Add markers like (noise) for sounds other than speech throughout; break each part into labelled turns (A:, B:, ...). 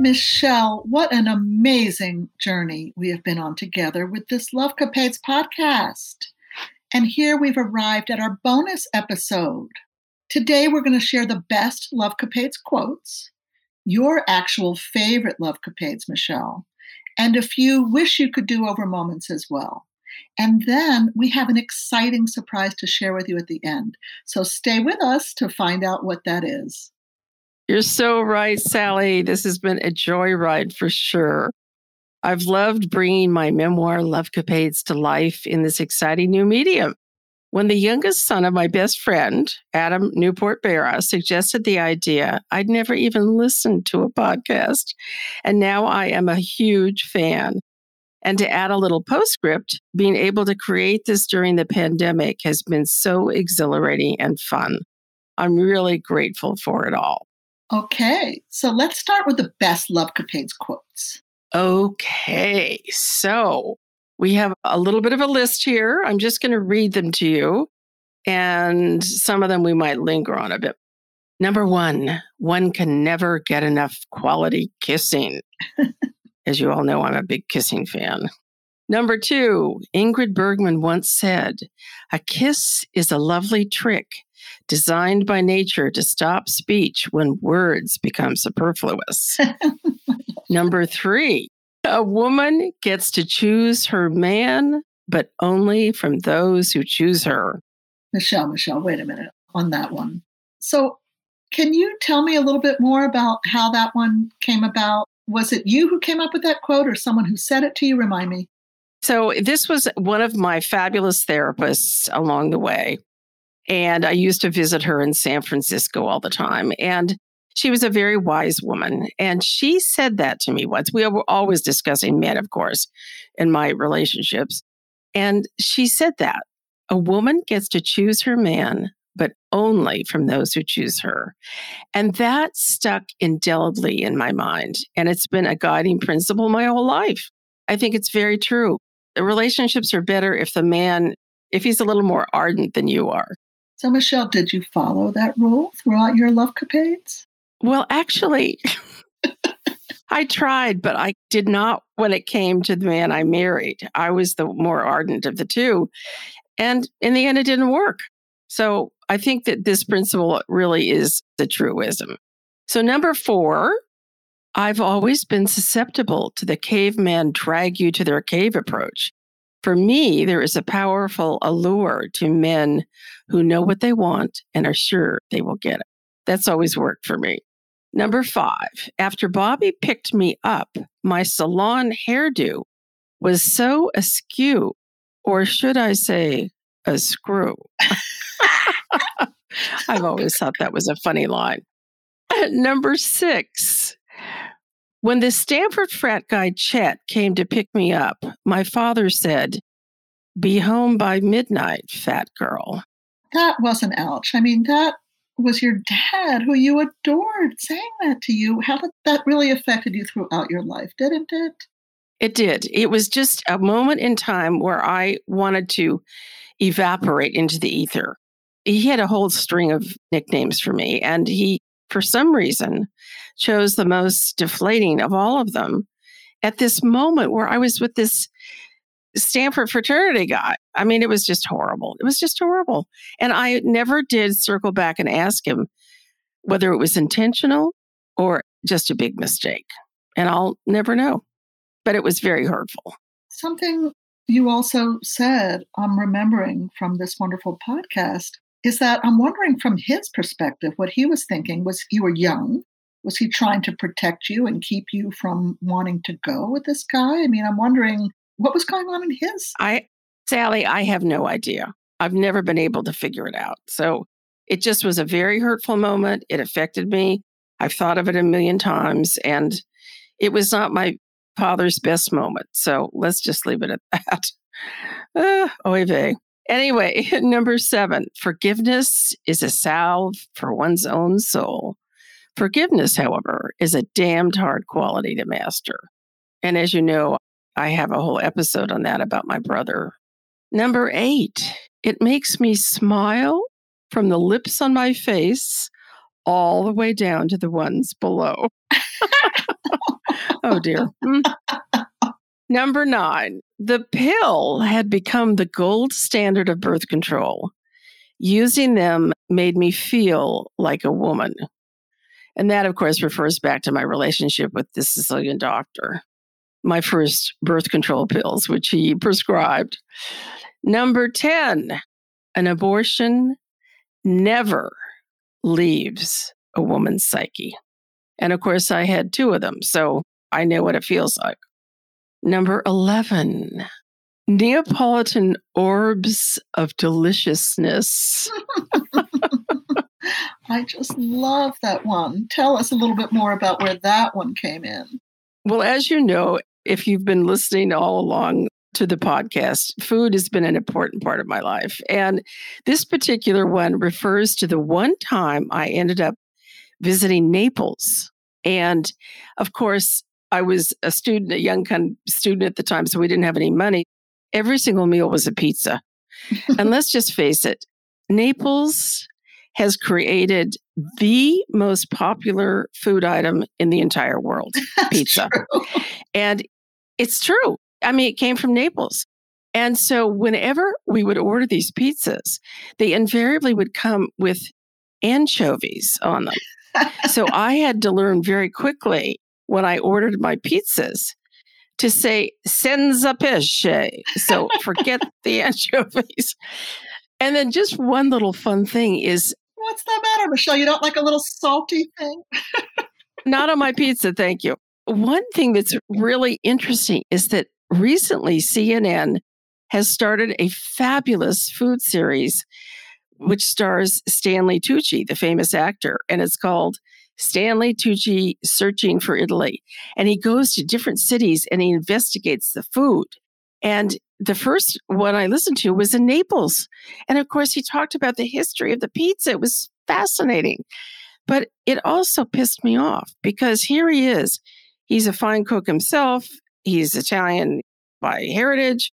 A: Michelle, what an amazing journey we have been on together with this Love Capades podcast. And here we've arrived at our bonus episode. Today we're going to share the best Love Capades quotes, your actual favorite Love Capades, Michelle, and a few wish you could do over moments as well. And then we have an exciting surprise to share with you at the end. So stay with us to find out what that is.
B: You're so right, Sally. This has been a joyride for sure. I've loved bringing my memoir, Love Capades, to life in this exciting new medium. When the youngest son of my best friend, Adam Newport Barra, suggested the idea, I'd never even listened to a podcast. And now I am a huge fan. And to add a little postscript, being able to create this during the pandemic has been so exhilarating and fun. I'm really grateful for it all.
A: Okay, so let's start with the best Love Capades quotes.
B: Okay, so we have a little bit of a list here. I'm just going to read them to you, and some of them we might linger on a bit. Number one, one can never get enough quality kissing. (laughs) As you all know, I'm a big kissing fan. Number two, Ingrid Bergman once said, A kiss is a lovely trick designed by nature to stop speech when words become superfluous. (laughs) Number three, a woman gets to choose her man, but only from those who choose her.
A: Michelle, Michelle, wait a minute on that one. So, can you tell me a little bit more about how that one came about? Was it you who came up with that quote or someone who said it to you? Remind me.
B: So, this was one of my fabulous therapists along the way. And I used to visit her in San Francisco all the time. And she was a very wise woman. And she said that to me once. We were always discussing men, of course, in my relationships. And she said that a woman gets to choose her man, but only from those who choose her. And that stuck indelibly in my mind. And it's been a guiding principle my whole life. I think it's very true. The relationships are better if the man, if he's a little more ardent than you are.
A: So, Michelle, did you follow that rule throughout your love capades?
B: Well, actually, (laughs) I tried, but I did not when it came to the man I married. I was the more ardent of the two. And in the end, it didn't work. So I think that this principle really is the truism. So, number four, I've always been susceptible to the caveman drag you to their cave approach. For me, there is a powerful allure to men who know what they want and are sure they will get it. That's always worked for me. Number five, after Bobby picked me up, my salon hairdo was so askew, or should I say, a screw. (laughs) I've always thought that was a funny line. (laughs) Number six, when the Stanford frat guy Chet came to pick me up, my father said, Be home by midnight, fat girl.
A: That wasn't ouch. I mean, that was your dad who you adored saying that to you. How did that really affected you throughout your life, didn't it?
B: It did. It was just a moment in time where I wanted to evaporate into the ether. He had a whole string of nicknames for me, and he, for some reason, chose the most deflating of all of them at this moment where I was with this Stanford fraternity guy. I mean, it was just horrible. It was just horrible. And I never did circle back and ask him whether it was intentional or just a big mistake. And I'll never know. But it was very hurtful.
A: Something you also said, I'm remembering from this wonderful podcast, is that I'm wondering from his perspective what he was thinking was you were young was he trying to protect you and keep you from wanting to go with this guy? I mean, I'm wondering what was going on in his.
B: I, Sally, I have no idea. I've never been able to figure it out. So it just was a very hurtful moment. It affected me. I've thought of it a million times, and it was not my father's best moment. So let's just leave it at (laughs) that. Uh, oy vey. Anyway, (laughs) number seven forgiveness is a salve for one's own soul. Forgiveness, however, is a damned hard quality to master. And as you know, I have a whole episode on that about my brother. Number eight, it makes me smile from the lips on my face all the way down to the ones below. (laughs) oh dear. Mm. Number nine, the pill had become the gold standard of birth control. Using them made me feel like a woman. And that, of course, refers back to my relationship with the Sicilian doctor, my first birth control pills, which he prescribed. Number 10, an abortion never leaves a woman's psyche. And of course, I had two of them, so I know what it feels like. Number 11, Neapolitan orbs of deliciousness. (laughs)
A: I just love that one. Tell us a little bit more about where that one came in.
B: Well, as you know, if you've been listening all along to the podcast, food has been an important part of my life. And this particular one refers to the one time I ended up visiting Naples. And of course, I was a student, a young kind of student at the time, so we didn't have any money. Every single meal was a pizza. (laughs) and let's just face it, Naples has created the most popular food item in the entire world (laughs) pizza.
A: True.
B: And it's true. I mean, it came from Naples. And so whenever we would order these pizzas, they invariably would come with anchovies on them. so I had to learn very quickly when I ordered my pizzas to say senza pesce. So forget (laughs) the anchovies. And then just one little fun thing is
A: What's the matter, Michelle? You don't like a little salty thing?
B: not on my pizza, thank you. One thing that's really interesting is that recently CNN has started a fabulous food series which stars Stanley Tucci, the famous actor, and it's called Stanley Tucci Searching for Italy. And he goes to different cities and he investigates the food. And the first one I listened to was in Naples. And of course, he talked about the history of the pizza. It was fascinating. But it also pissed me off because here he is. He's a fine cook himself. He's Italian by heritage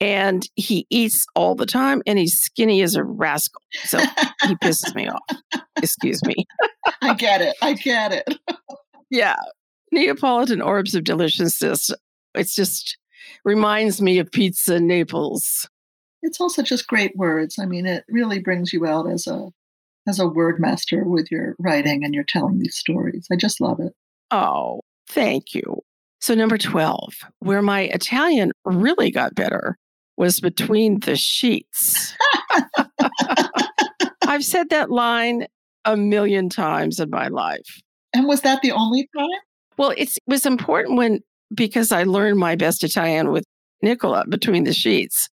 B: and he eats all the time and he's skinny as a rascal. So he pisses me off. (laughs) Excuse me.
A: I get it. I get it.
B: yeah. Neapolitan orbs of deliciousness. It's just reminds me of pizza in Naples.
A: It's also just great words. I mean, it really brings you out as a as a word master with your writing and you're telling these stories. I just love it.
B: Oh, thank you. So number 12, where my Italian really got better was between the sheets. (laughs) I've said that line a million times in my life.
A: And was that the only time?
B: Well, it was important when because I learned my best Italian with Nicola between the sheets.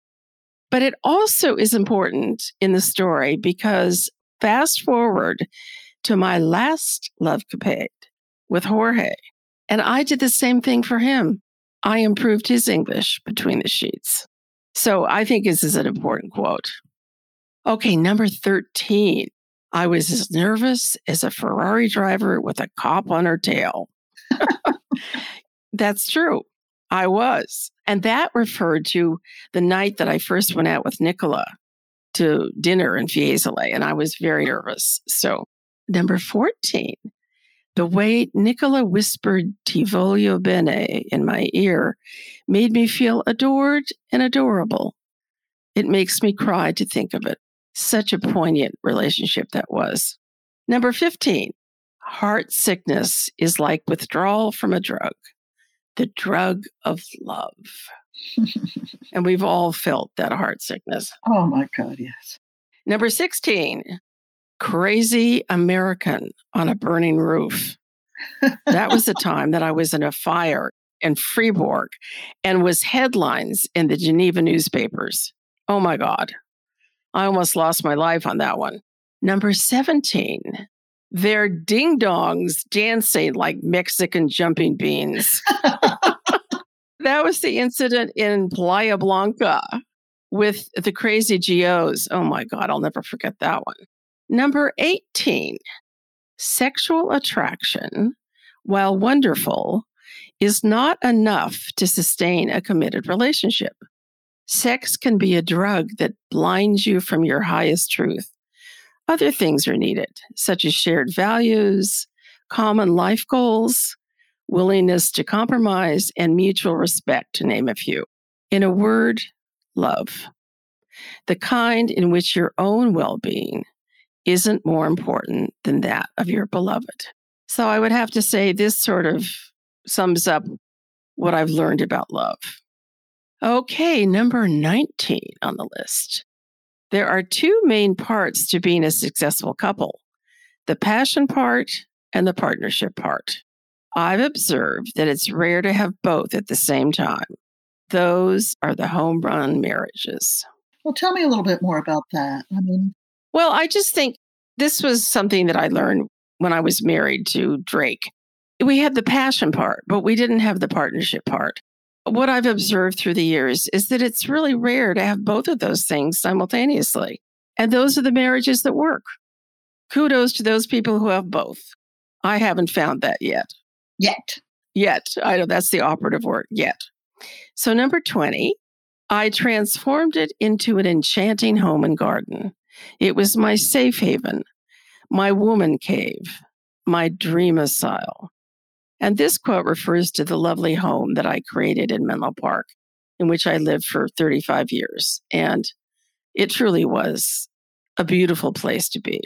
B: But it also is important in the story because fast forward to my last love capade with Jorge, and I did the same thing for him. I improved his English between the sheets. So I think this is an important quote. Okay, number 13. I was as nervous as a Ferrari driver with a cop on her tail. That's true. I was. And that referred to the night that I first went out with Nicola to dinner in Fiesole, and I was very nervous. So, number 14, the way Nicola whispered Ti voglio bene in my ear made me feel adored and adorable. It makes me cry to think of it. Such a poignant relationship that was. Number 15, heart sickness is like withdrawal from a drug the drug of love. (laughs) and we've all felt that heart sickness.
A: Oh my God, yes.
B: Number 16, crazy American on a burning roof. that was the (laughs) time that I was in a fire in Fribourg and was headlines in the Geneva newspapers. Oh my God. I almost lost my life on that one. Number 17, they're ding dongs dancing like Mexican jumping beans. (laughs) that was the incident in Playa Blanca with the crazy GOs. Oh my God, I'll never forget that one. Number 18, sexual attraction, while wonderful, is not enough to sustain a committed relationship. Sex can be a drug that blinds you from your highest truth. Other things are needed, such as shared values, common life goals, willingness to compromise, and mutual respect, to name a few. In a word, love. The kind in which your own well being isn't more important than that of your beloved. So I would have to say this sort of sums up what I've learned about love. Okay, number 19 on the list. There are two main parts to being a successful couple the passion part and the partnership part. I've observed that it's rare to have both at the same time. Those are the home run marriages.
A: Well, tell me a little bit more about that. I mean,
B: well, I just think this was something that I learned when I was married to Drake. We had the passion part, but we didn't have the partnership part. What I've observed through the years is that it's really rare to have both of those things simultaneously. And those are the marriages that work. Kudos to those people who have both. I haven't found that yet.
A: Yet.
B: Yet. I know that's the operative word, yet. So, number 20, I transformed it into an enchanting home and garden. It was my safe haven, my woman cave, my dream asylum. And this quote refers to the lovely home that I created in Menlo Park, in which I lived for 35 years. And it truly was a beautiful place to be.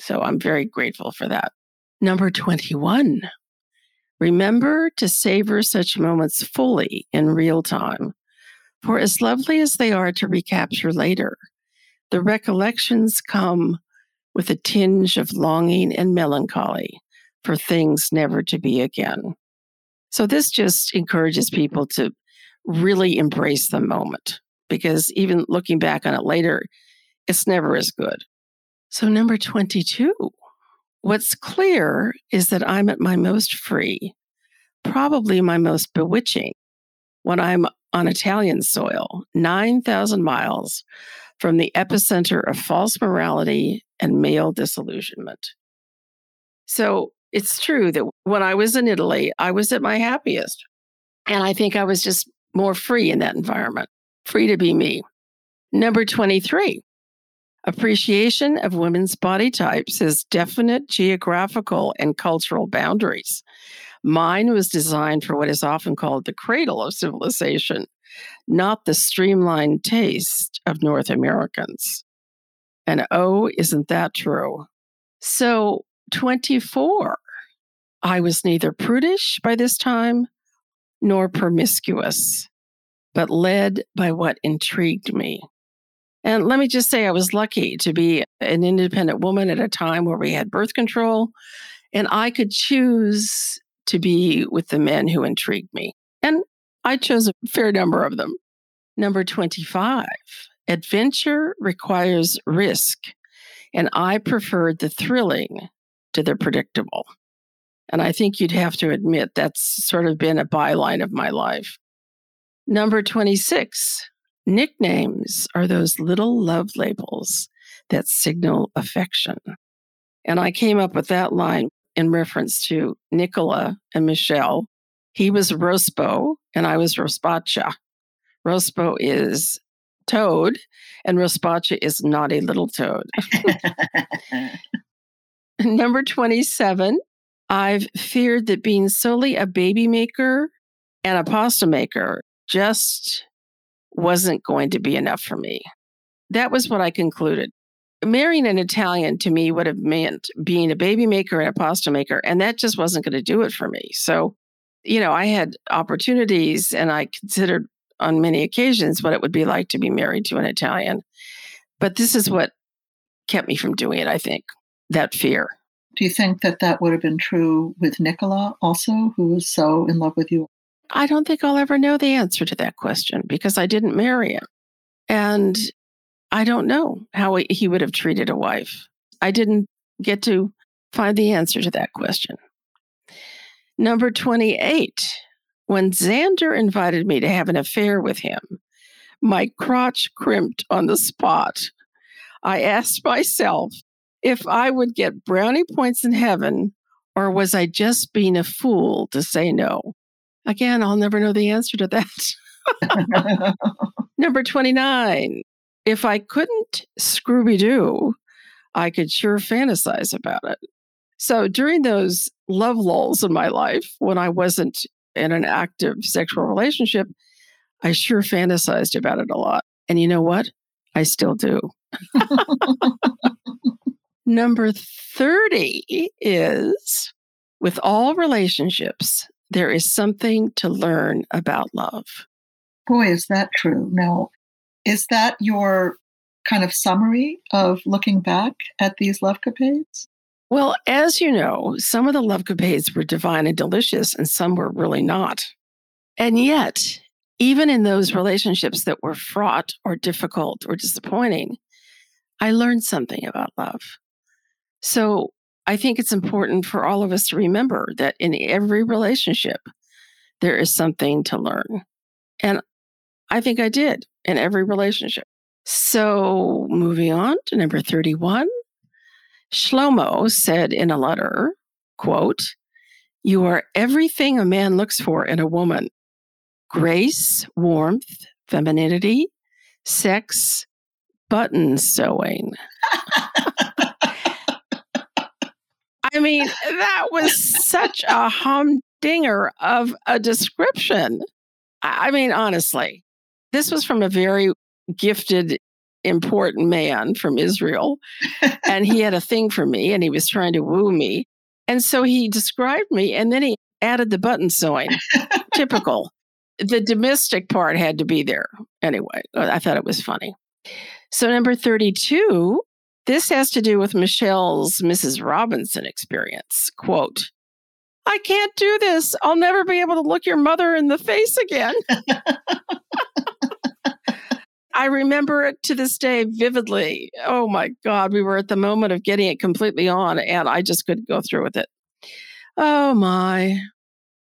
B: So I'm very grateful for that. Number 21. Remember to savor such moments fully in real time. For as lovely as they are to recapture later, the recollections come with a tinge of longing and melancholy for things never to be again. So, this just encourages people to really embrace the moment because even looking back on it later, it's never as good. So, number 22, what's clear is that I'm at my most free, probably my most bewitching, when I'm on Italian soil, 9,000 miles from the epicenter of false morality and male disillusionment. So, it's true that when I was in Italy, I was at my happiest. And I think I was just more free in that environment, free to be me. Number 23, Appreciation of women's body types has definite geographical and cultural boundaries. Mine was designed for what is often called the cradle of civilization, not the streamlined taste of North Americans. And oh, isn't that true? So, 24. I was neither prudish by this time nor promiscuous, but led by what intrigued me. And let me just say, I was lucky to be an independent woman at a time where we had birth control, and I could choose to be with the men who intrigued me. And I chose a fair number of them. Number 25 adventure requires risk, and I preferred the thrilling to the predictable. And I think you'd have to admit that's sort of been a byline of my life. Number 26 Nicknames are those little love labels that signal affection. And I came up with that line in reference to Nicola and Michelle. He was Rospo and I was Rospacha. Rospo is toad and Rospacha is naughty little toad. (laughs) Number 27, I've feared that being solely a baby maker and a pasta maker just wasn't going to be enough for me. That was what I concluded. Marrying an Italian to me would have meant being a baby maker and a pasta maker, and that just wasn't going to do it for me. So, you know, I had opportunities and I considered on many occasions what it would be like to be married to an Italian. But this is what kept me from doing it, I think, that fear.
A: Do you think that that would have been true with Nicola also, who was so in love with you?
B: I don't think I'll ever know the answer to that question because I didn't marry him. And I don't know how he would have treated a wife. I didn't get to find the answer to that question. Number 28, when Xander invited me to have an affair with him, my crotch crimped on the spot. I asked myself if I would get brownie points in heaven, or was I just being a fool to say no? Again, I'll never know the answer to that. (laughs) Number 29. If I couldn't Scooby Doo, I could sure fantasize about it. So during those love lulls in my life, when I wasn't in an active sexual relationship, I sure fantasized about it a lot. And you know what? I still do. (laughs) Number 30 is with all relationships, there is something to learn about love.
A: Boy, is that true. Now, is that your kind of summary of looking back at these love capades?
B: Well, as you know, some of the love capades were divine and delicious, and some were really not. And yet, even in those relationships that were fraught or difficult or disappointing, I learned something about love. So I think it's important for all of us to remember that in every relationship, there is something to learn. And I think I did in every relationship. So moving on to number 31, Shlomo said in a letter, quote, You are everything a man looks for in a woman grace, warmth, femininity, sex, button sewing. (laughs) I mean, that was such a humdinger of a description. I mean, honestly, this was from a very gifted, important man from Israel. and he had a thing for me and he was trying to woo me. And so he described me and then he added the button sewing. Typical. The domestic part had to be there. Anyway, uh, I thought it was funny. So, number 32, this has to do with Michelle's Mrs. Robinson experience. Quote, I can't do this. I'll never be able to look your mother in the face again. (laughs) I remember it to this day vividly. Oh my God, we were at the moment of getting it completely on, and I just couldn't go through with it. Oh my.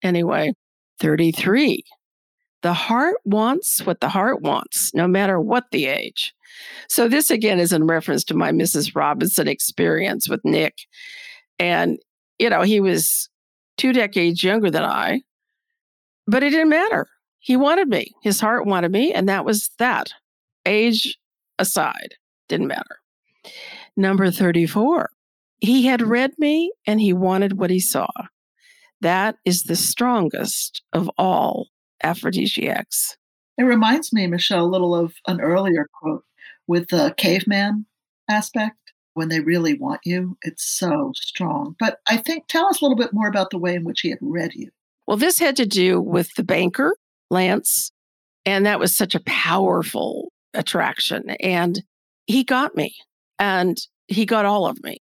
B: Anyway, 33. The heart wants what the heart wants, no matter what the age. So, this again is in reference to my Mrs. Robinson experience with Nick. And, you know, he was two decades younger than I, but it didn't matter. He wanted me, his heart wanted me, and that was that. Age aside, didn't matter. Number 34, he had read me and he wanted what he saw. That is the strongest of all aphrodisiacs.
A: It reminds me, Michelle, a little of an earlier quote with the caveman aspect. When they really want you, it's so strong. But I think, tell us a little bit more about the way in which he had read you.
B: Well, this had to do with the banker, Lance, and that was such a powerful attraction. And he got me, and he got all of me,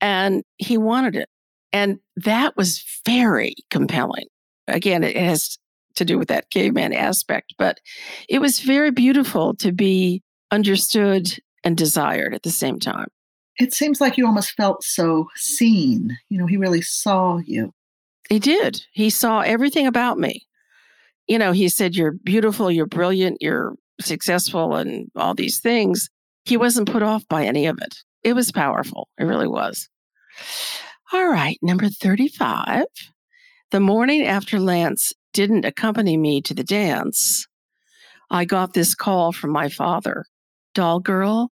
B: and he wanted it. And that was very compelling. Again, it has to do with that caveman aspect, but it was very beautiful to be understood and desired at the same time.
A: It seems like you almost felt so seen. You know, he really saw you.
B: He did. He saw everything about me. You know, he said, You're beautiful, you're brilliant, you're successful, and all these things. He wasn't put off by any of it. It was powerful. It really was. All right, number 35. The morning after Lance didn't accompany me to the dance, I got this call from my father Doll girl,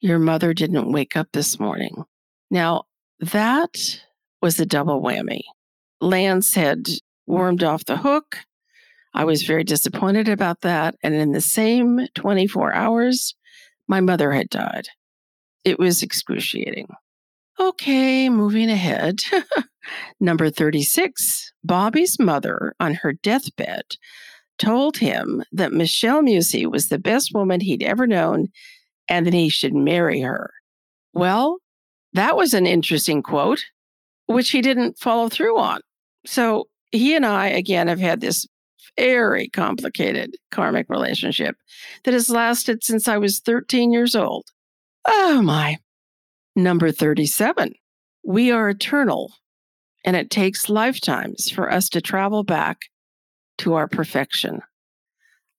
B: your mother didn't wake up this morning. Now, that was a double whammy. Lance had wormed off the hook. I was very disappointed about that. And in the same 24 hours, my mother had died. It was excruciating. Okay, moving ahead. (laughs) Number 36 Bobby's mother on her deathbed told him that Michelle Musi was the best woman he'd ever known and that he should marry her. Well, that was an interesting quote, which he didn't follow through on. So he and I, again, have had this very complicated karmic relationship that has lasted since I was 13 years old. Oh my. Number 37. We are eternal, and it takes lifetimes for us to travel back to our perfection.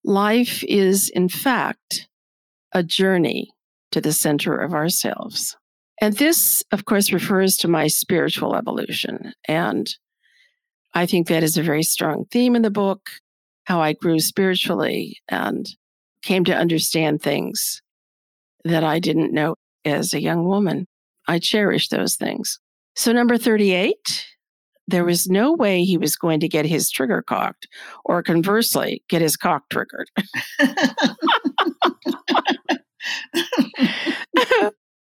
B: Life is, in fact, a journey to the center of ourselves. And this, of course, refers to my spiritual evolution. And I think that is a very strong theme in the book how I grew spiritually and came to understand things that I didn't know as a young woman. I cherish those things. So, number 38, there was no way he was going to get his trigger cocked or conversely get his cock triggered. (laughs) (laughs)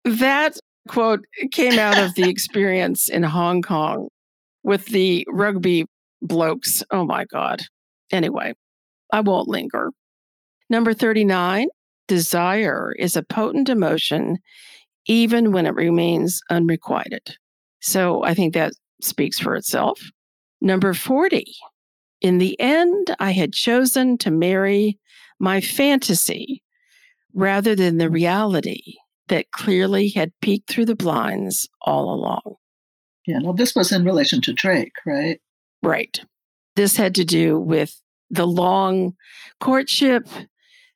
B: that quote came out of the experience in Hong Kong with the rugby blokes. Oh my God. Anyway, I won't linger. Number 39, desire is a potent emotion even when it remains unrequited. So I think that speaks for itself. Number 40, in the end, I had chosen to marry my fantasy rather than the reality that clearly had peeked through the blinds all along.
A: Yeah, well, this was in relation to Drake, right?
B: Right. This had to do with the long courtship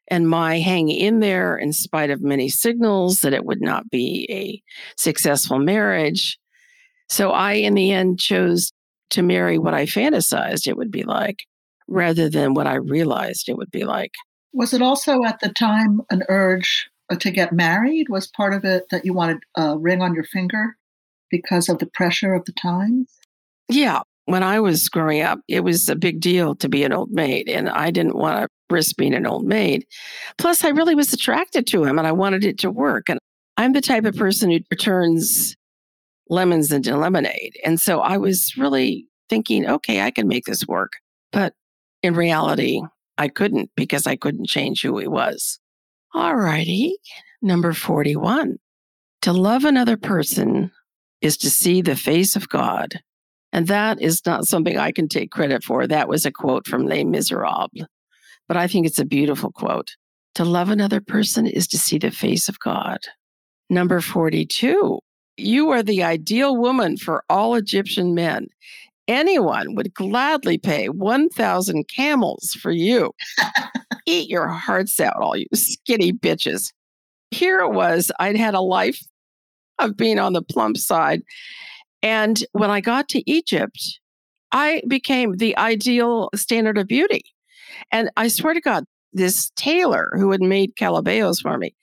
B: and my hanging in there in spite of many signals that it would not be a successful marriage. So I, in the end, chose to marry what I fantasized it would be like rather than what I realized it would be like.
A: Was it also at the time an urge to get married? Was part of it that you wanted a ring on your finger because of the pressure of the times?
B: Yeah. When I was growing up, it was a big deal to be an old maid, and I didn't want to risk being an old maid. Plus, I really was attracted to him and I wanted it to work. And I'm the type of mm-hmm. person who turns lemons into lemonade. And so I was really thinking, okay, I can make this work. But in reality, I couldn't because I couldn't change who he was. All righty. Number 41. To love another person is to see the face of God. And that is not something I can take credit for. That was a quote from Les Miserables. But I think it's a beautiful quote. To love another person is to see the face of God. Number 42. You are the ideal woman for all Egyptian men. Anyone would gladly pay 1,000 camels for you. (laughs) Eat your hearts out, all you skinny bitches. Here it was, I'd had a life of being on the plump side. And when I got to Egypt, I became the ideal standard of beauty. And I swear to God, this tailor who had made calabayos for me,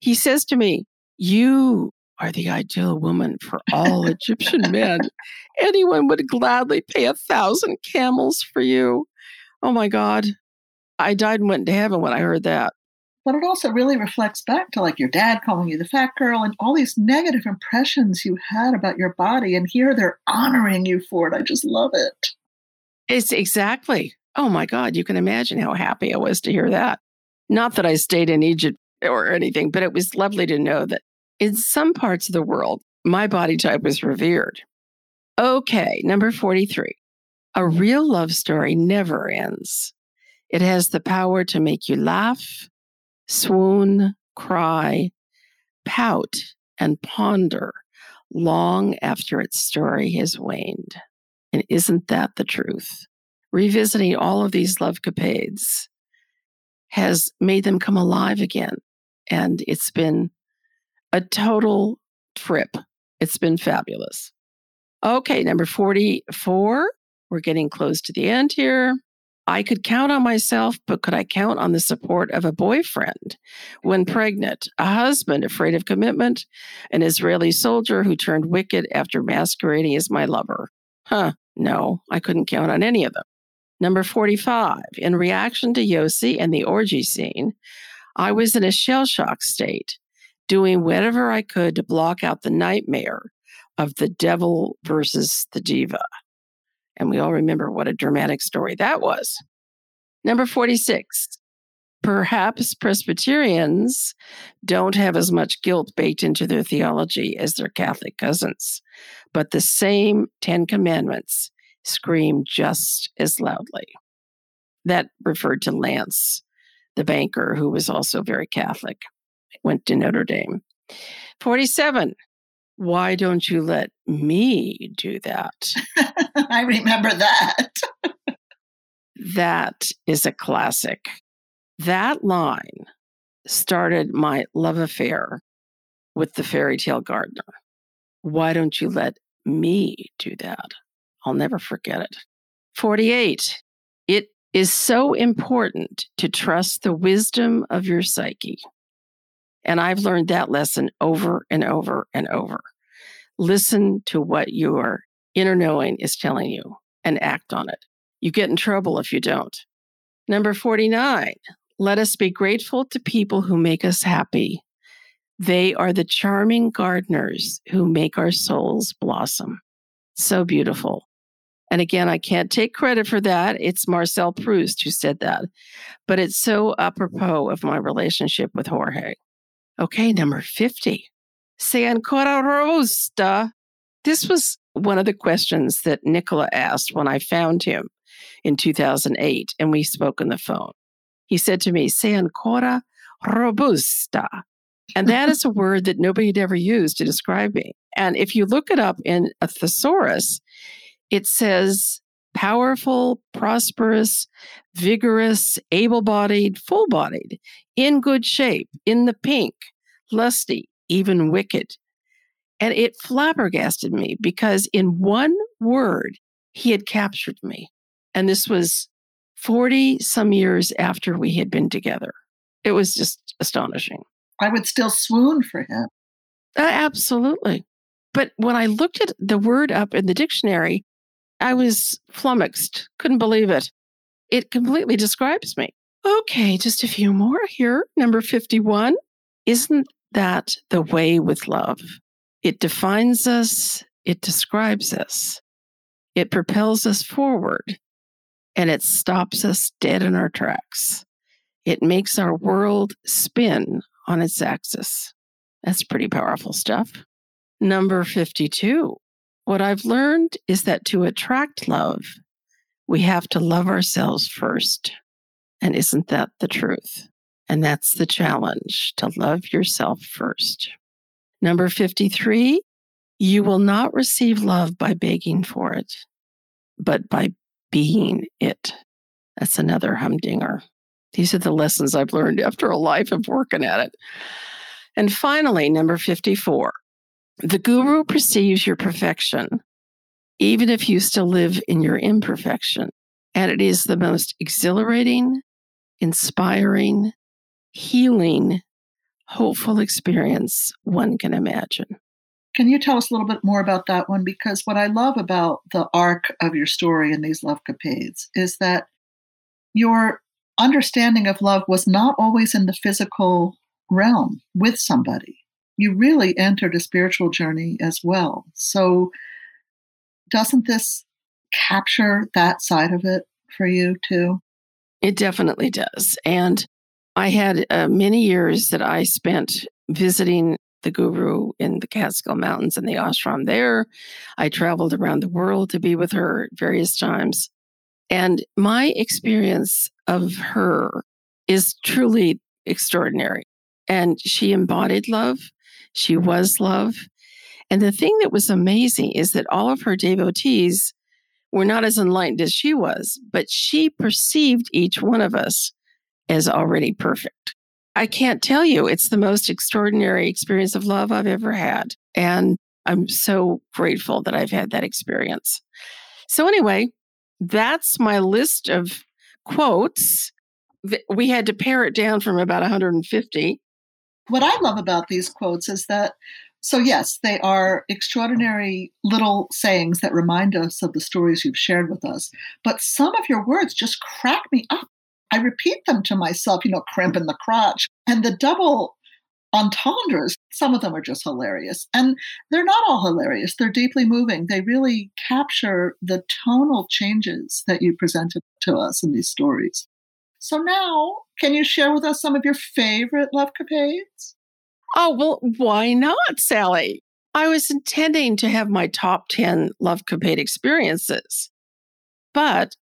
B: he says to me, You are the ideal woman for all (laughs) Egyptian men. Anyone would gladly pay a thousand camels for you. Oh my God. I died and went to heaven when I heard that.
A: But it also really reflects back to like your dad calling you the fat girl and all these negative impressions you had about your body. And here they're honoring you for it. I just love it.
B: It's exactly. Oh my God, you can imagine how happy I was to hear that. Not that I stayed in Egypt or anything, but it was lovely to know that in some parts of the world, my body type was revered. Okay, number 43. A real love story never ends. It has the power to make you laugh, swoon, cry, pout, and ponder long after its story has waned. And isn't that the truth? revisiting all of these love capades has made them come alive again. And it's been a total trip. It's been fabulous. Okay, number 44. We're getting close to the end here. I could count on myself, but could I count on the support of a boyfriend when mm-hmm. pregnant, a husband afraid of commitment, an Israeli soldier who turned wicked after masquerading as my lover? Huh, no, I couldn't count on any of them. Number 45, in reaction to Yossi and the orgy scene, I was in a shell shock state, doing whatever I could to block out the nightmare of the devil versus the diva. And we all remember what a dramatic story that was. Number 46, perhaps Presbyterians don't have as much guilt baked into their theology as their Catholic cousins, but the same Ten Commandments scream just as loudly. That referred to Lance, the banker, who was also very Catholic, went to Notre Dame. 47. Why don't you let me do that? (laughs)
A: I remember that.
B: that is a classic. That line started my love affair with the fairy tale gardener. Why don't you let me do that? I'll never forget it. 48. It is so important to trust the wisdom of your psyche. And I've learned that lesson over and over and over. Listen to what your inner knowing is telling you and act on it. You get in trouble if you don't. Number 49, let us be grateful to people who make us happy. They are the charming gardeners who make our souls blossom. So beautiful. And again, I can't take credit for that. It's Marcel Proust who said that. But it's so apropos of my relationship with Jorge. Okay, number 50. Se ancora robusta. This was one of the questions that Nicola asked when I found him in 2008 and we spoke on the phone. He said to me, Se ancora robusta. And that is a (laughs) word that nobody had ever used to describe me. And if you look it up in a thesaurus, it says powerful, prosperous, vigorous, able bodied, full bodied, in good shape, in the pink, lusty, even wicked. And it flabbergasted me because in one word, he had captured me. And this was 40 some years after we had been together. It was just astonishing.
A: I would still swoon for him.
B: Uh, absolutely. But when I looked at the word up in the dictionary, I was flummoxed, couldn't believe it. It completely describes me. Okay, just a few more here. Number 51. Isn't that the way with love? It defines us, it describes us, it propels us forward, and it stops us dead in our tracks. It makes our world spin on its axis. That's pretty powerful stuff. Number 52. What I've learned is that to attract love, we have to love ourselves first. And isn't that the truth? And that's the challenge to love yourself first. Number 53, you will not receive love by begging for it, but by being it. That's another humdinger. These are the lessons I've learned after a life of working at it. And finally, number 54, the guru perceives your perfection, even if you still live in your imperfection. And it is the most exhilarating, inspiring, healing, hopeful experience one can imagine.
A: Can you tell us a little bit more about that one? Because what I love about the arc of your story in these love capades is that your understanding of love was not always in the physical realm with somebody you really entered a spiritual journey as well. So, doesn't this capture that side of it for you too?
B: It definitely does. And I had uh, many years that I spent visiting the guru in the Catskill Mountains and the ashram there. I traveled around the world to be with her various times. And my experience of her is truly extraordinary. And she embodied love. She was love. And the thing that was amazing is that all of her devotees were not as enlightened as she was, but she perceived each one of us as already perfect. I can't tell you, it's the most extraordinary experience of love I've ever had. And I'm so grateful that I've had that experience. So, anyway, that's my list of quotes. We had to pare it down from about 150
A: what I love about these quotes is that, so yes, they are extraordinary little sayings that remind us of the stories you've shared with us, but some of your words just crack me up. I repeat them to myself, you know, crimp in the crotch. And the double entendres, some of them are just hilarious. And they're not all hilarious, they're deeply moving. They really capture the tonal changes that you presented to us in these stories. So now, can you share with us some of your favorite love capades?
B: Oh, well, why not, Sally? I was intending to have my top 10 love capade experiences, but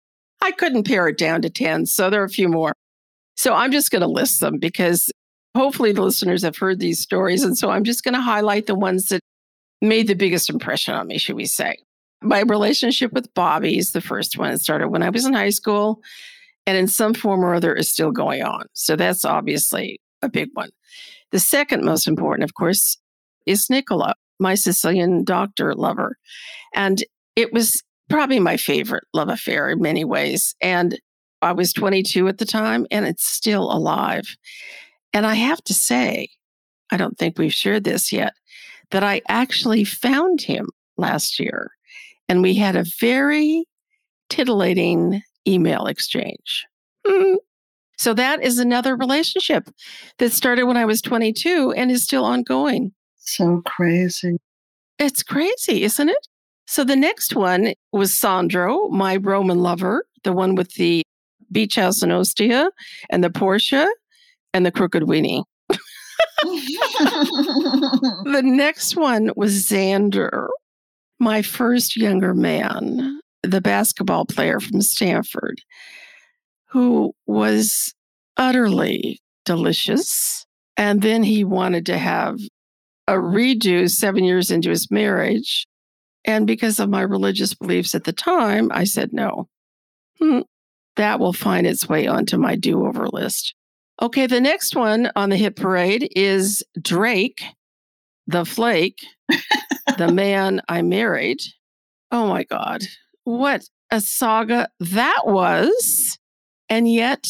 B: I couldn't pare it down to 10. So there are a few more. So I'm just going to list them because hopefully the listeners have heard these stories. And so I'm just going to highlight the ones that made the biggest impression on me, should we say. My relationship with Bobby is the first one. It started when I was in high school and in some form or other is still going on. So that's obviously a big one. The second most important, of course, is Nicola, my Sicilian doctor lover. And it was probably my favorite love affair in many ways. And I was 22 at the time, and it's still alive. And I have to say, I don't think we've shared this yet. that I actually found him last year. And we had a very titillating email exchange. Mm. So that is another relationship that started when I was 22 and is still ongoing.
A: So crazy.
B: It's crazy, isn't it? So the next one was Sandro, my Roman lover, the one with the beach house in Ostia and the Porsche and the crooked weenie. (laughs) (laughs) the next one was Xander, my first younger man, the basketball player from Stanford, who was utterly delicious. And then he wanted to have a redo seven years into his marriage. And because of my religious beliefs at the time, I said no. Hmm, that will find its way onto my do over list. Okay, the next one on the hit parade is Drake, the flake, the (laughs) man I married. Oh my God, what a saga that was. And yet,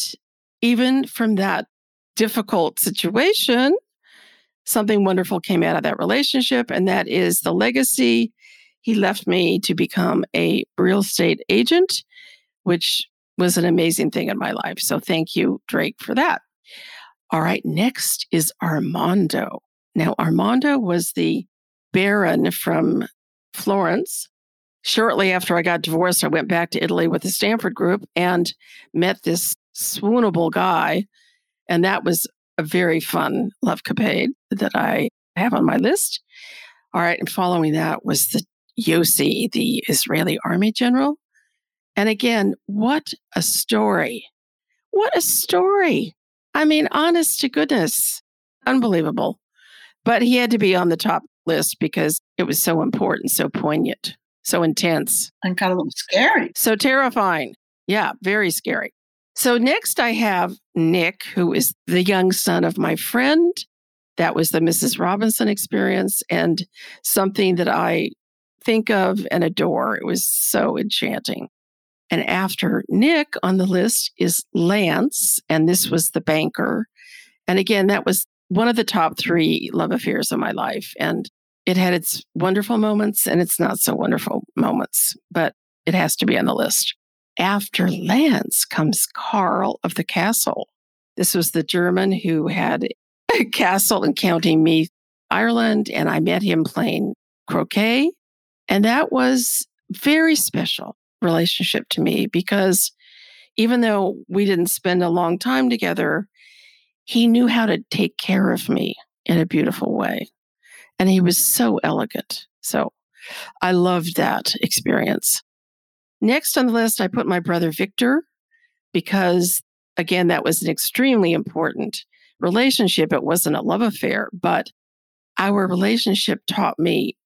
B: even from that difficult situation, something wonderful came out of that relationship, and that is the legacy. He left me to become a real estate agent, which was an amazing thing in my life. So thank you, Drake, for that. All right, next is Armando. Now, Armando was the Baron from Florence. Shortly after I got divorced, I went back to Italy with the Stanford group and met this swoonable guy. And that was a very fun love capade that I have on my list. All right. And following that was the Yossi, the Israeli army general. And again, what a story. What a story. I mean, honest to goodness, unbelievable. But he had to be on the top list because it was so important, so poignant, so intense.
A: And kind of a little scary.
B: So terrifying. Yeah, very scary. So next I have Nick, who is the young son of my friend. That was the Mrs. Robinson experience and something that I think of and adore. It was so enchanting. And after Nick on the list is Lance, and this was the banker. And again, that was one of the top three love affairs of my life. And it had its wonderful moments and its not so wonderful moments, but it has to be on the list. After Lance comes Carl of the Castle. This was the German who had a castle in County Meath, Ireland, and I met him playing croquet. And that was very special relationship to me because even though we didn't spend a long time together, he knew how to take care of me in a beautiful way. And he was so elegant. So I loved that experience. Next on the list, I put my brother Victor because, again, that was an extremely important relationship. It wasn't a love affair, but our relationship taught me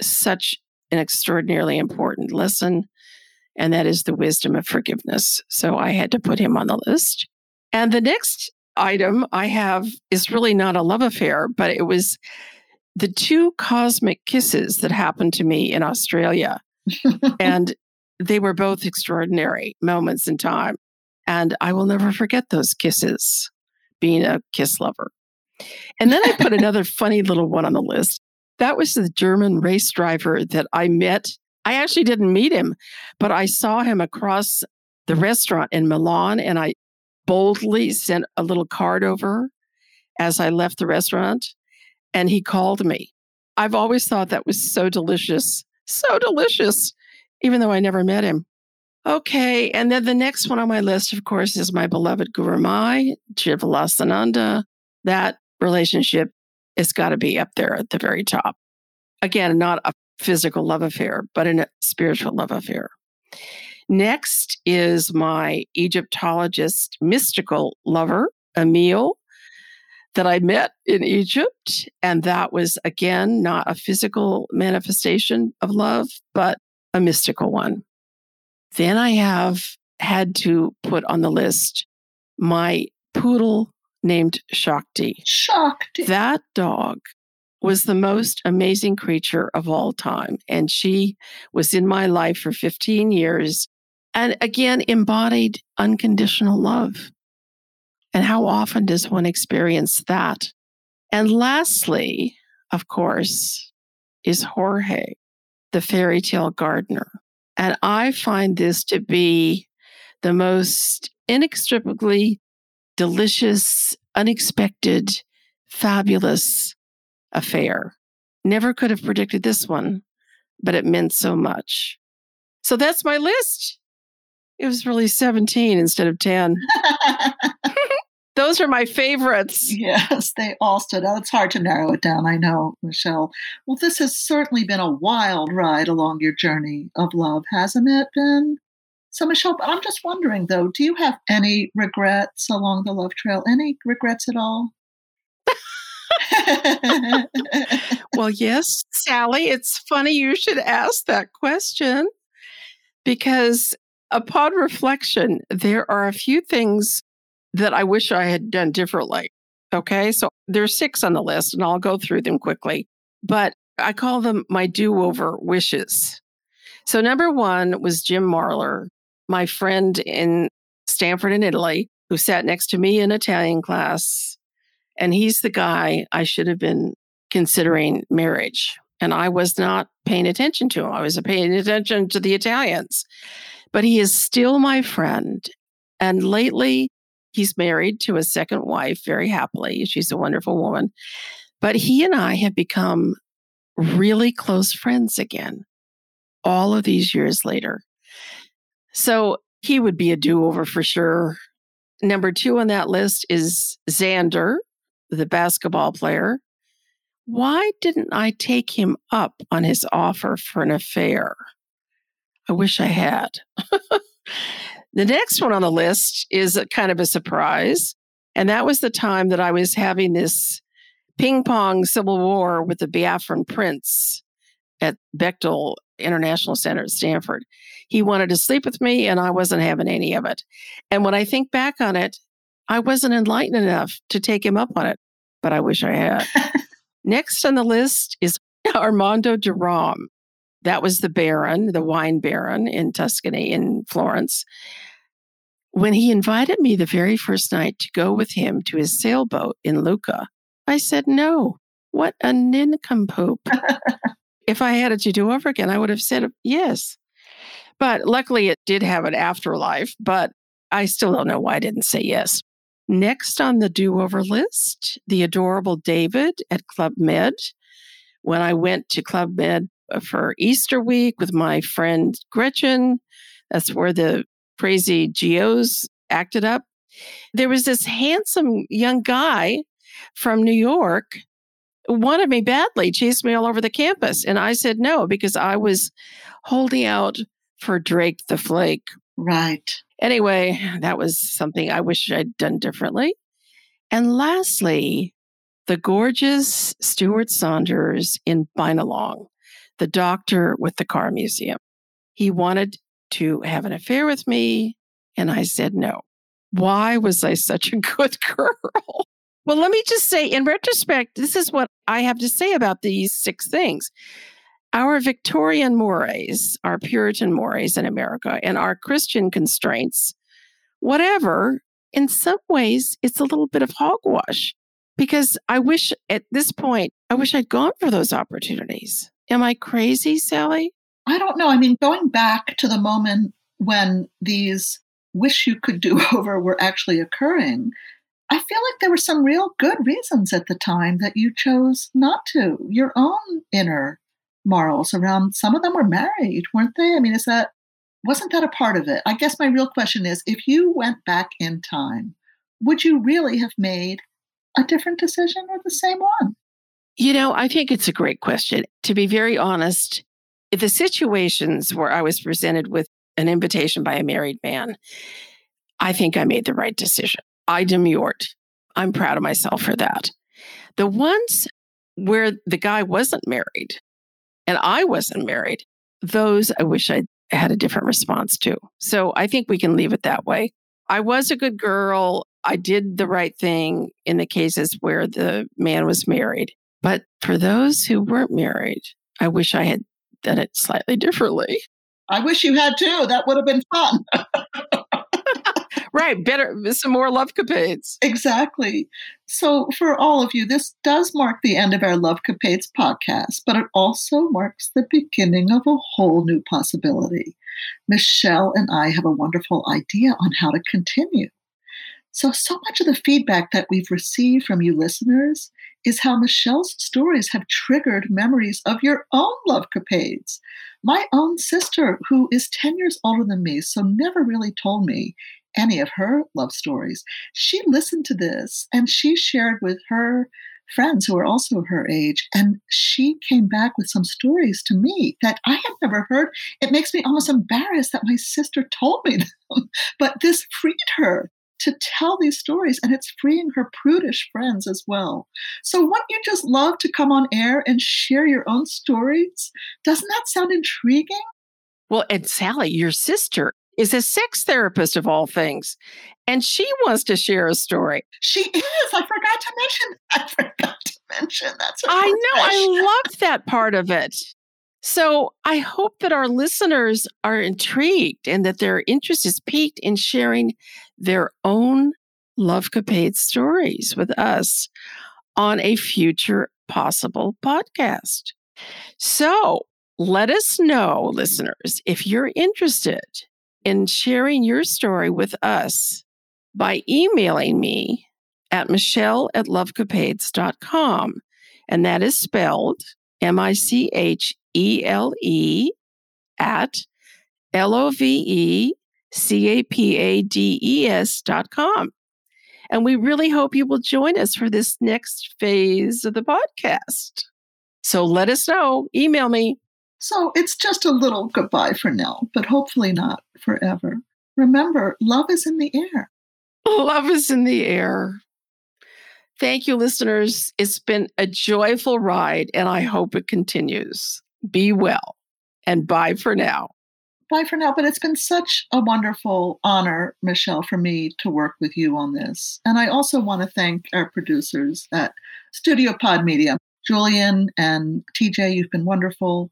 B: such an extraordinarily important lesson and that is the wisdom of forgiveness. So I had to put him on the list. And the next item I have is really not a love affair, but it was the two cosmic kisses that happened to me in Australia. (laughs) and they were both extraordinary moments in time. And I will never forget those kisses, being a kiss lover. And then I put (laughs) another funny little one on the list. That was the German race driver that I met I actually didn't meet him, but I saw him across the restaurant in Milan and I boldly sent a little card over as I left the restaurant and he called me. I've always thought that was so delicious, so delicious, even though I never met him. Okay, and then the next one on my list, of course, is my beloved Guru Mai, Chidvilasananda. That relationship has got to be up there at the very top. Again, not a physical love affair, but a spiritual love affair. Next is my Egyptologist mystical lover, Emil, that I met in Egypt. And that was, again, not a physical manifestation of love, but a mystical one. Then I have had to put on the list my poodle named Shakti.
A: Shakti.
B: That dog was the most amazing creature of all time. And she was in my life for 15 years and again embodied unconditional love. And how often does one experience that? And lastly, of course, is Jorge, the fairy tale gardener. And I find this to be the most inextricably delicious, unexpected, fabulous affair. Never could have predicted this one, but it meant so much. So that's my list. It was really 17 instead of 10. (laughs) Those are my favorites.
A: Yes, they all stood out. It's hard to narrow it down, I know, Michele. Well, this has certainly been a wild ride along your journey of love, hasn't it been? So, Michele, I'm just wondering though, do you have any regrets along the love trail? Any regrets at all? (laughs)
B: well, yes, Sally, it's funny you should ask that question because upon reflection, there are a few things that I wish I had done differently. Okay. So there's six on the list and I'll go through them quickly, but I call them my do over wishes. So number one was Jim Marlar, my friend in Stanford in Italy, who sat next to me in Italian class. And he's the guy I should have been considering marriage. And I was not paying attention to him. I was paying attention to the Italians. But he is still my friend. And lately, he's married to a second wife very happily. She's a wonderful woman. But he and I have become really close friends again, all of these years later. So he would be a do over for sure. Number two on that list is Xander, the basketball player. Why didn't I take him up on his offer for an affair? I wish I had. (laughs) the next one on the list is a kind of a surprise. And that was the time that I was having this ping pong civil war with the Biafran prince at Bechtel International Center at Stanford. He wanted to sleep with me, and I wasn't having any of it. And when I think back on it, I wasn't enlightened enough to take him up on it, but I wish I had. (laughs) Next on the list is Armando Duran. That was the Baron, the wine baron in Tuscany, in Florence. When he invited me the very first night to go with him to his sailboat in Lucca, I said no. What a nincompoop. (laughs) if I had it to do over again, I would have said yes. But luckily, it did have an afterlife, but I still don't know why I didn't say yes. Next on the do over list, the adorable David at Club Med. When I went to Club Med Uh, for Easter week with my friend Gretchen. That's where the crazy geos acted up. There was this handsome young guy from New York wanted me badly, chased me all over the campus. And I said no because I was holding out for Drake the Flake.
A: Right.
B: Anyway, that was something I wish I'd done differently. And lastly, the gorgeous Stuart Saunders in Binalong the doctor with the car museum. He wanted to have an affair with me, and I said no. Why was I such a (laughs) good girl? Well, let me just say, in retrospect, this is what I have to say about these six things. Our Victorian mores, our Puritan mores in America, and our Christian constraints, whatever, in some ways, it's a little bit of hogwash because I wish at this point, I wish I'd gone for those opportunities. Am I crazy, Sally?
A: I don't know. I mean, going back to the moment when these wish you could do (laughs) over were actually occurring, I feel like there were some real good reasons at the time that you chose not to. Your own inner morals around some of them were married, weren't they? I mean, is that wasn't that a part of it? I guess my real question is if you went back in time, would you really have made a different decision or the same one?
B: You know, I think it's a great question. To be very honest, the situations where I was presented with an invitation by a married man, I think I made the right decision. I demurred. I'm proud of myself for that. The ones where the guy wasn't married and I wasn't married, those I wish I had a different response to. So I think we can leave it that way. I was a good girl. I did the right thing in the cases where the man was married. But for those who weren't married, I wish I had done it slightly differently.
A: I wish you had too. That would have been fun. (laughs)
B: right. Better, some more love capades.
A: Exactly. So, for all of you, this does mark the end of our Love Capades podcast, but it also marks the beginning of a whole new possibility. Michele and I have a wonderful idea on how to continue. So, so much of the feedback that we've received from you listeners is how Michele's stories have triggered memories of your own love capades. My own sister, who is 10 years older than me, so never really told me any of her love stories, she listened to this and she shared with her friends who are also her age. And she came back with some stories to me that I had never heard. It makes me almost embarrassed that my sister told me (laughs) them, but this freed her to tell these stories and it's freeing her prudish friends as well. So, wouldn't you just love to come on air and share your own stories? Doesn't that sound intriguing?
B: Well, and Sally, your sister is a sex therapist of all things, and she wants to share a story.
A: She is. I forgot to mention. I forgot to mention that's.
B: I know. I loved that part of it. So I hope that our listeners are intrigued and that their interest is piqued in sharing their own Love Capade stories with us on a future possible podcast. So let us know, listeners, if you're interested in sharing your story with us by emailing me at michele at lovecapades.com. And that is spelled M I C H E L E at L O V E C A P A D E S dot com. And we really hope you will join us for this next phase of the podcast. So let us know. Email me.
A: So it's just a little goodbye for now, but hopefully not forever. Remember, love is in the air.
B: Love is in the air. Thank you, listeners. It's been a joyful ride, and I hope it continues. Be well, and bye for now.
A: Bye for now. But it's been such a wonderful honor, Michele, for me to work with you on this. And I also want to thank our producers at Studio Pod Media, Julian and TJ. You've been wonderful.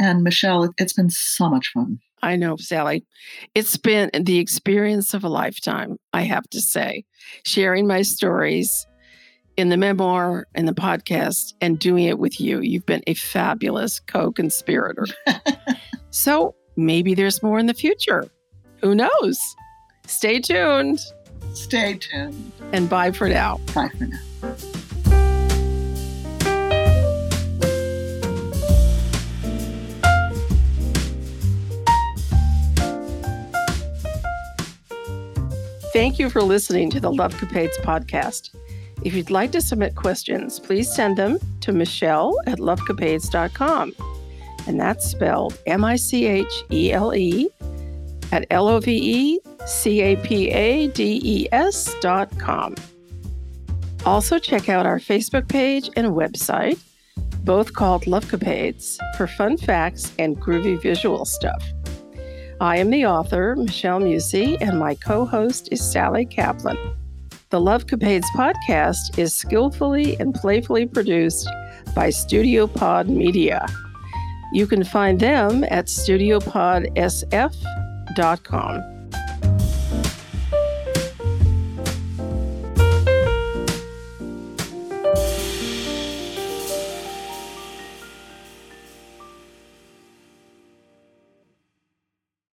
A: And Michele, it's been so much fun.
B: I know, Sally. It's been the experience of a lifetime, I have to say, sharing my stories in the memoir and the podcast and doing it with you. You've been a fabulous co conspirator. (laughs) so maybe there's more in the future. Who knows? Stay tuned.
A: Stay tuned.
B: And bye for now.
A: Bye for now.
B: Thank you for listening to the Love Capades podcast. If you'd like to submit questions, please send them to Michele at lovecapades.com. And that's spelled M I C H E L E at L O V E C A P A D E S dot com. Also, check out our Facebook page and website, both called Love Capades, for fun facts and groovy visual stuff. I am the author, Michele Musi, and my co host is Sally Kaplan. The Love Capades podcast is skillfully and playfully produced by Studio Pod Media. You can find them at studiopodsf.com.